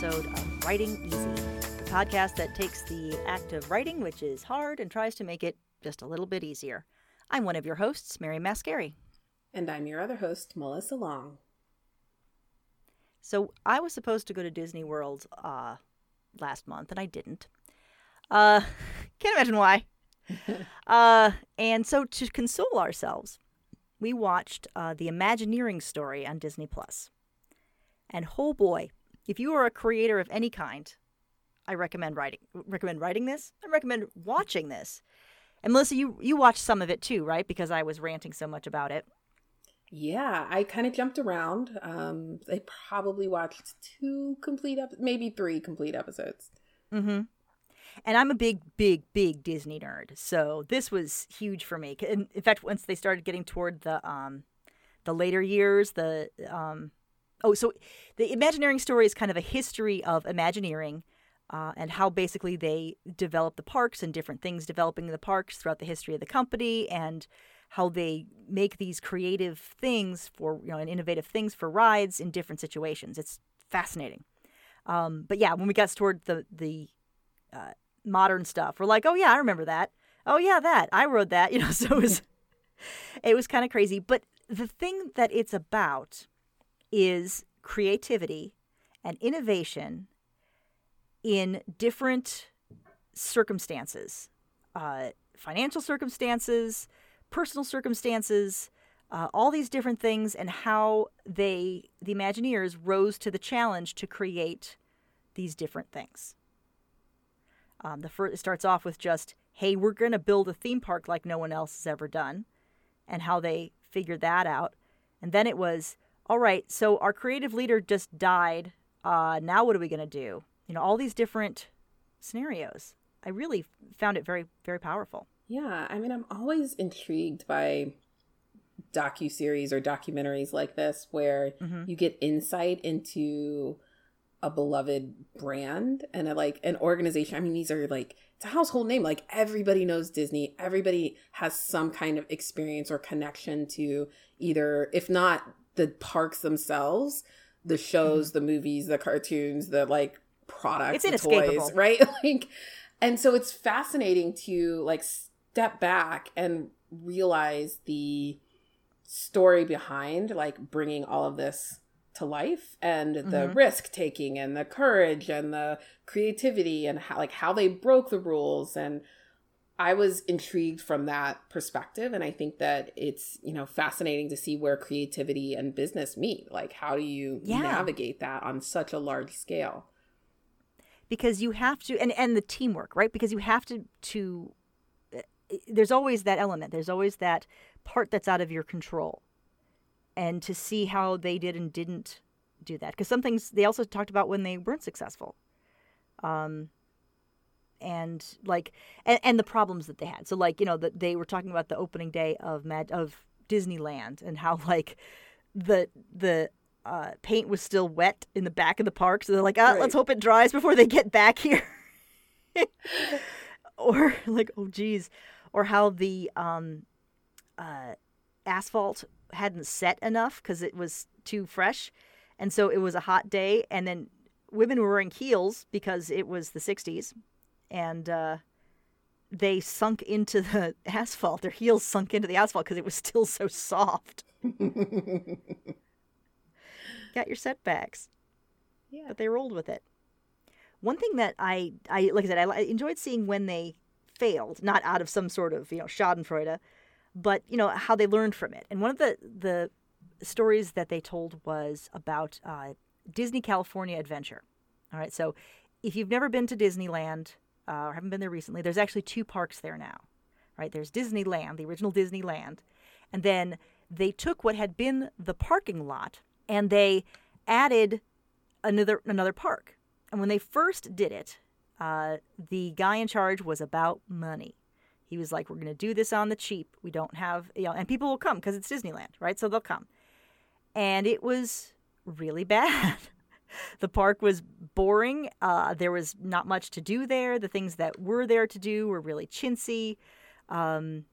episode of Writing Easy, the podcast that takes the act of writing, which is hard, and tries to make it just a little bit easier. I'm one of your hosts, Mary Mascari. And I'm your other host, Melissa Long. So I was supposed to go to Disney World uh, last month, and I didn't. Uh, can't imagine why. uh, and so to console ourselves, we watched uh, the Imagineering story on Disney Plus. And oh boy, if you are a creator of any kind, I recommend writing recommend writing this. I recommend watching this. And Melissa, you you watched some of it too, right? Because I was ranting so much about it. Yeah, I kind of jumped around. Um, I probably watched two complete, ep- maybe three complete episodes. Mm-hmm. And I'm a big, big, big Disney nerd, so this was huge for me. In, in fact, once they started getting toward the um, the later years, the um, oh, so the Imagineering story is kind of a history of Imagineering. Uh, and how basically they develop the parks and different things developing the parks throughout the history of the company and how they make these creative things for you know and innovative things for rides in different situations. It's fascinating. Um, but yeah, when we got toward the the uh, modern stuff, we're like, oh yeah, I remember that. Oh yeah, that I wrote that. You know, so it was it was kind of crazy. But the thing that it's about is creativity and innovation in different circumstances, uh, financial circumstances, personal circumstances, uh, all these different things, and how they, the Imagineers, rose to the challenge to create these different things. Um, the first, it starts off with just, hey, we're going to build a theme park like no one else has ever done, and how they figured that out. And then it was, all right, so our creative leader just died. Uh, now what are we going to do? You know, all these different scenarios. I really found it very, very powerful. Yeah, I mean, I'm always intrigued by docu series or documentaries like this where mm-hmm. you get insight into a beloved brand and a, like an organization. I mean, these are like it's a household name. Like everybody knows Disney. Everybody has some kind of experience or connection to either, if not the parks themselves, the shows, mm-hmm. the movies, the cartoons, the like products, it's the toys, right? like, and so it's fascinating to like step back and realize the story behind like bringing all of this to life and the mm-hmm. risk taking and the courage and the creativity and how like how they broke the rules and I was intrigued from that perspective and I think that it's you know fascinating to see where creativity and business meet like how do you yeah. navigate that on such a large scale because you have to and and the teamwork right because you have to to there's always that element. There's always that part that's out of your control. And to see how they did and didn't do that. Because some things they also talked about when they weren't successful. Um, and like and, and the problems that they had. So like, you know, that they were talking about the opening day of Mad of Disneyland and how like the the uh, paint was still wet in the back of the park. So they're like, ah, right. let's hope it dries before they get back here. or like, oh geez, or how the um, uh, asphalt hadn't set enough because it was too fresh, and so it was a hot day, and then women were wearing heels because it was the '60s, and uh, they sunk into the asphalt. Their heels sunk into the asphalt because it was still so soft. Got your setbacks. Yeah. But they rolled with it. One thing that I, I like I said, I enjoyed seeing when they failed, not out of some sort of you know Schadenfreude, but you know how they learned from it. And one of the the stories that they told was about uh, Disney California Adventure. All right, so if you've never been to Disneyland uh, or haven't been there recently, there's actually two parks there now. Right, there's Disneyland, the original Disneyland, and then they took what had been the parking lot and they added another another park. And when they first did it, uh, the guy in charge was about money. He was like, "We're going to do this on the cheap. We don't have, you know, and people will come because it's Disneyland, right? So they'll come." And it was really bad. the park was boring. Uh, there was not much to do there. The things that were there to do were really chintzy. Um,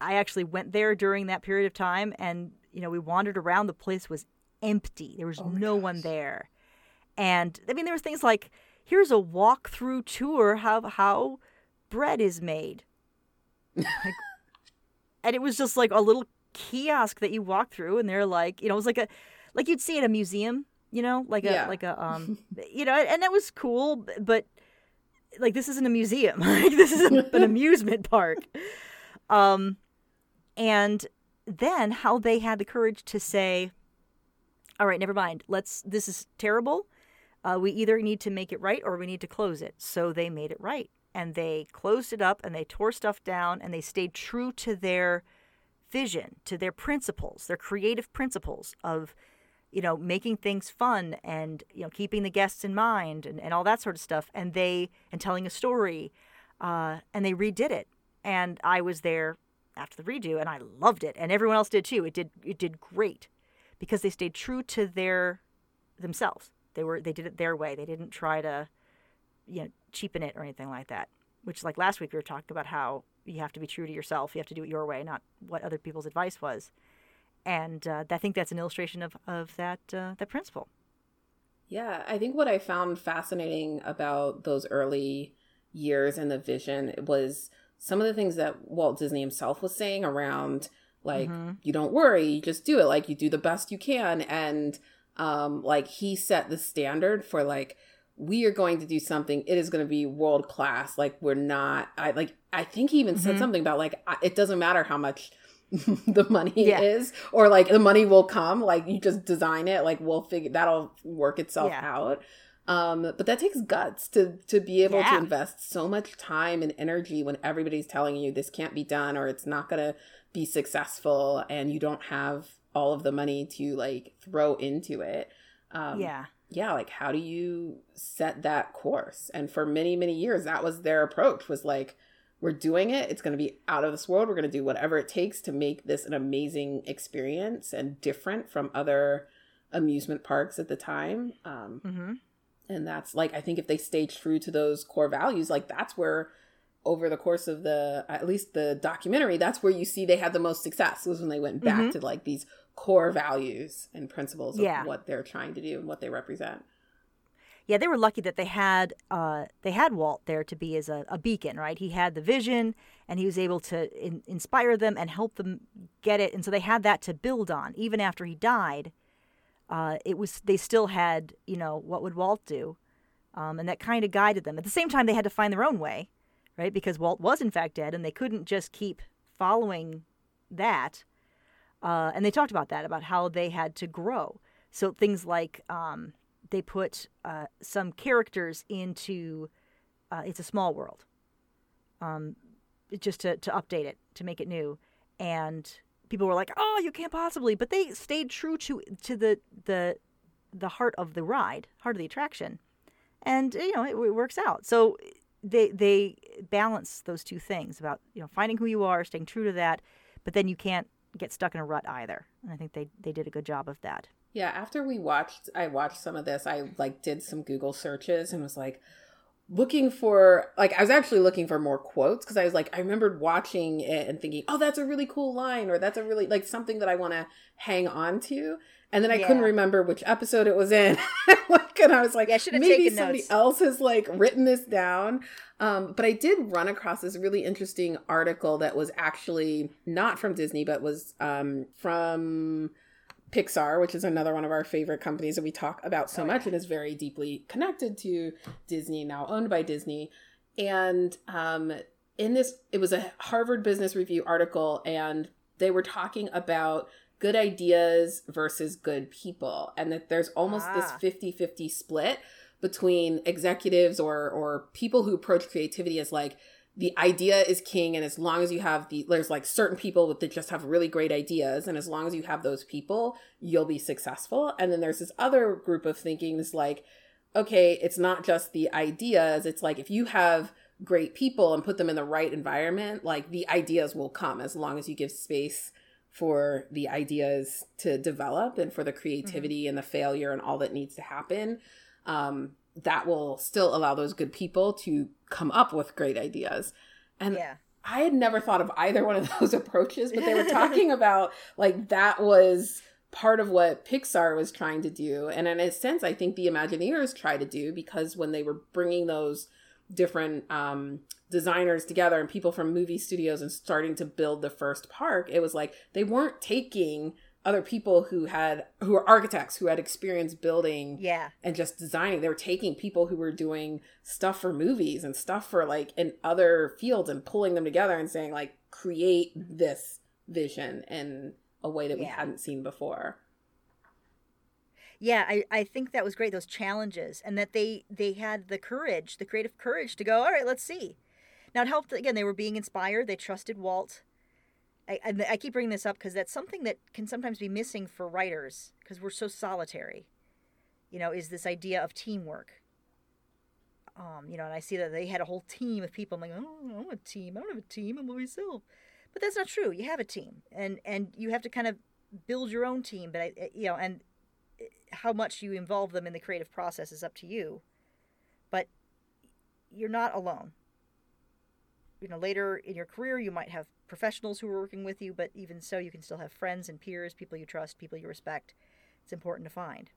I actually went there during that period of time, and you know, we wandered around. The place was empty. There was oh no gosh. one there And I mean, there was things like here's a walkthrough tour how how bread is made. like, and it was just like a little kiosk that you walk through, and they're like, you know, it was like a like you'd see in a museum, you know, like a Yeah. like a um, you know, and that was cool, but like this isn't a museum, like this is a, an amusement park. Um, and then how they had the courage to say, "All right, never mind. Let's. This is terrible. Uh, we either need to make it right or we need to close it." So they made it right, and they closed it up, and they tore stuff down, and they stayed true to their vision, to their principles, their creative principles of, you know, making things fun and you know keeping the guests in mind and, and all that sort of stuff, and they and telling a story, uh, and they redid it, and I was there after the redo and I loved it and everyone else did too. It did it did great because they stayed true to their themselves. They were they did it their way. They didn't try to you know cheapen it or anything like that. Which like last week we were talking about how you have to be true to yourself. You have to do it your way, not what other people's advice was. And uh, I think that's an illustration of of that uh, that principle. Yeah, I think what I found fascinating about those early years and the vision was some of the things that Walt Disney himself was saying around like you don't worry, you just do it, like you do the best you can and um like he set the standard for like we are going to do something it is going to be world class like we're not i like i think he even said Mhm. something about like I- it doesn't matter how much the money Yeah. is or like the money will come like you just design it like we'll figure that'll work itself Yeah. out um but that takes guts to to be able to invest so much time and energy when everybody's telling you this can't be done or it's not going to be successful and you don't have all of the money to like throw into it um yeah. yeah like how do you set that course and for many many years that was their approach was like we're doing it it's going to be out of this world we're going to do whatever it takes to make this an amazing experience and different from other amusement parks at the time um, Mhm. and that's like i think if they stay true to those core values like that's where over the course of the at least the documentary that's where you see they had the most success was when they went back Mhm. to like these core values and principles of Yeah. what they're trying to do and what they represent yeah, they were lucky that they had uh, they had Walt there to be as a, a beacon, right? He had the vision, and he was able to in, inspire them and help them get it, and so they had that to build on. Even after he died, uh, it was they still had you know what would Walt do, um, and that kind of guided them. At the same time, they had to find their own way, right? Because Walt was in fact dead, and they couldn't just keep following that. Uh, and they talked about that about how they had to grow. So things like um, they put uh, some characters into uh, it's a small world. Um, just to, to update it to make it new. And people were like oh you can't possibly but they stayed true to to the the the heart of the ride heart of the attraction. And you know it, it works out. So they they balance those two things about you know finding who you are staying true to that but then you can't get stuck in a rut either. And i think they they did a good job of that Yeah, after we watched, I watched some of this. I like did some Google searches and was like looking for like I was actually looking for more quotes because I was like I remembered watching it and thinking, oh, that's a really cool line or that's a really like something that I want to hang on to. And then I couldn't remember which episode it was in. like, and I was like, Yeah, I maybe taken somebody notes. else has like written this down. Um, but I did run across this really interesting article that was actually not from Disney, but was um, from Pixar, which is another one of our favorite companies that we talk about so Oh, much and is very deeply connected to Disney, now owned by Disney. And um, in this, it was a Harvard Business Review article, and they were talking about good ideas versus good people, and that there's almost this Ah. 50 50 split between executives or, or people who approach creativity as like, the idea is king and as long as you have the there's like certain people that just have really great ideas and as long as you have those people you'll be successful. And then there's this other group of thinking that's like okay it's not just the ideas it's like if you have great people and put them in the right environment like the ideas will come as long as you give space for the ideas to develop and for the creativity and the failure and all that needs to happen. Um, that will still allow those good people to come up with great ideas. And yeah I had never thought of either one of those approaches, but they were talking about like that was part of what Pixar was trying to do. And in a sense, I think the Imagineers try to do because when they were bringing those different um, designers together and people from movie studios and starting to build the first park, it was like they weren't taking other people who had who were architects who had experience building yeah. and just designing. They were taking people who were doing stuff for movies and stuff for like in other fields and pulling them together and saying like create this vision in a way that we Yeah. hadn't seen before. Yeah I, I think that was great those challenges and that they they had the courage the creative courage to go all right let's see. Now it helped again they were being inspired they trusted walt i, I, keep bringing this up because that's something that can sometimes be missing for writers because we're so solitary you know is this idea of teamwork um, you know, and I see that they had a whole team of people. I'm like, oh, I don't have a team. I don't have a team. I'm by myself. But that's not true. You have a team, and and you have to kind of build your own team. But I, I- you know, and eh, how much you involve them in the creative process is up to you. But you're not alone. You know, later in your career, you might have professionals who are working with you, but even so, you can still have friends and peers, people you trust, people you respect. It's important to find,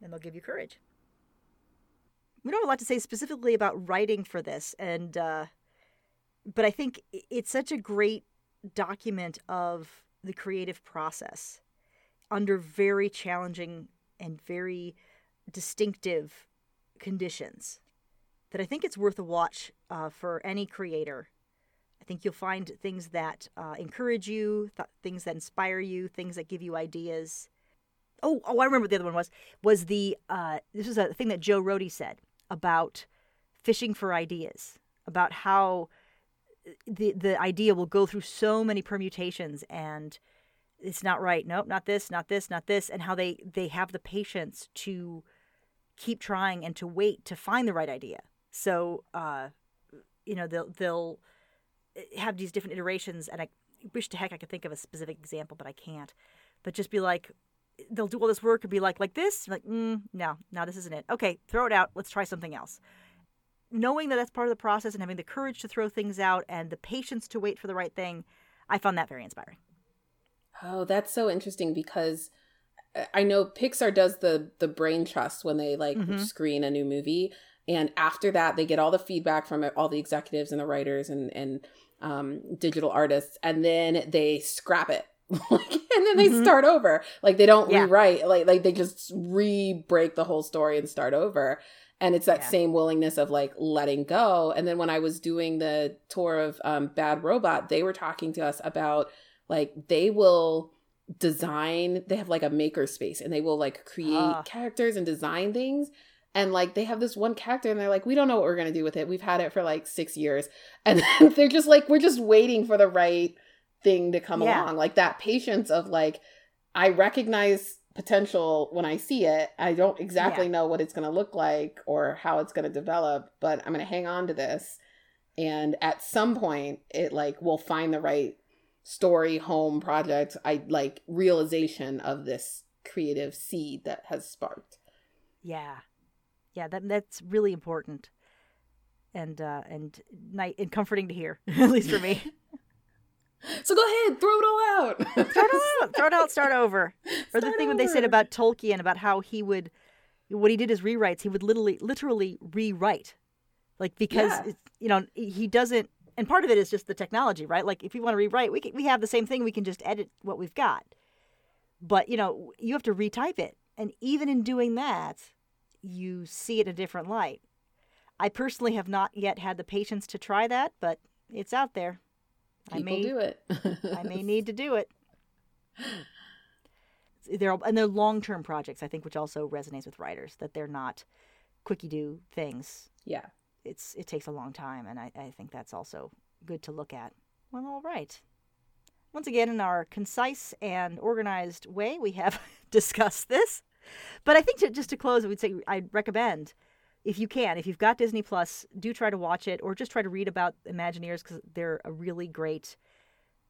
and they'll give you courage. We don't have a lot to say specifically about writing for this, and uh, but I think it's such a great document of the creative process under very challenging and very distinctive conditions that I think it's worth a watch uh, for any creator. Think you'll find things that uh, encourage you, th- things that inspire you, things that give you ideas. Oh, oh, I remember what the other one was. Was the uh, this was a thing that Joe Rohde said about fishing for ideas, about how the the idea will go through so many permutations and it's not right. Nope, not this, not this, not this, and how they they have the patience to keep trying and to wait to find the right idea. So, uh, you know, they'll they'll have these different iterations, and I wish to heck I could think of a specific example, but I can't. But just be like, they'll do all this work and be like, like this, like, mm, no, no, this isn't it. Okay, throw it out. Let's try something else. Knowing that that's part of the process and having the courage to throw things out and the patience to wait for the right thing, I found that very inspiring. Oh, that's so interesting because I- I know Pixar does the the brain trust when they like Mhm. screen a new movie, and after that they get all the feedback from all the executives and the writers and and um, digital artists, and then they scrap it. Like, and then they Mhm. start over. Like they don't Yeah. rewrite. Like like they just re-break the whole story and start over. And it's that Yeah. same willingness of like letting go. And then when I was doing the tour of um, Bad Robot, they were talking to us about like they will design they have like a maker space and they will like create Ah. characters and design things and like they have this one character and they're like we don't know what we're going to do with it. We've had it for like six years. And then they're just like we're just waiting for the right thing to come Yeah. along. Like that patience of like i recognize potential when i see it. I don't exactly Yeah. know what it's going to look like or how it's going to develop but i'm going to hang on to this. And at some point it like will find the right story home project i like realization of this creative seed that has sparked. Yeah, yeah, that that's really important, and uh, and night and comforting to hear, at least for me. so go ahead throw it all out throw it out, throw it out, start over. Or the thing when they said about Tolkien about how he would, what he did is rewrites. He would literally, literally rewrite, like because Yeah. it's, you know he doesn't. And part of it is just the technology, right? Like if you want to rewrite, we can, we have the same thing. We can just edit what we've got. But you know you have to retype it, and even in doing that, you see it in a different light. I personally have not yet had the patience to try that, but it's out there. I may do it I may need to do it. They're and they're long term projects, I think, which also resonates with writers that they're not quickie do things. yeah It's it takes a long time, and I, I think that's also good to look at. Well, all right. Once again, in our concise and organized way, we have discussed this. But I think to, just to close, I would say I'd recommend, if you can, if you've got Disney Plus, do try to watch it or just try to read about Imagineers because they're a really great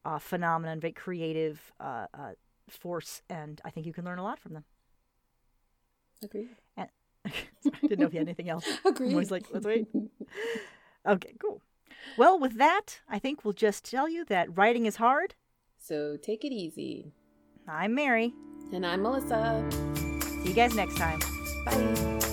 uh, phenomenon, very creative uh, uh, force, and I think you can learn a lot from them. agree I didn't know if you had anything else. agree I'm always like, let's wait. Okay, cool. Well, with that, I think we'll just tell you that writing is hard. so take it easy I'm Mary. And I'm Melissa. See you guys next time. Bye.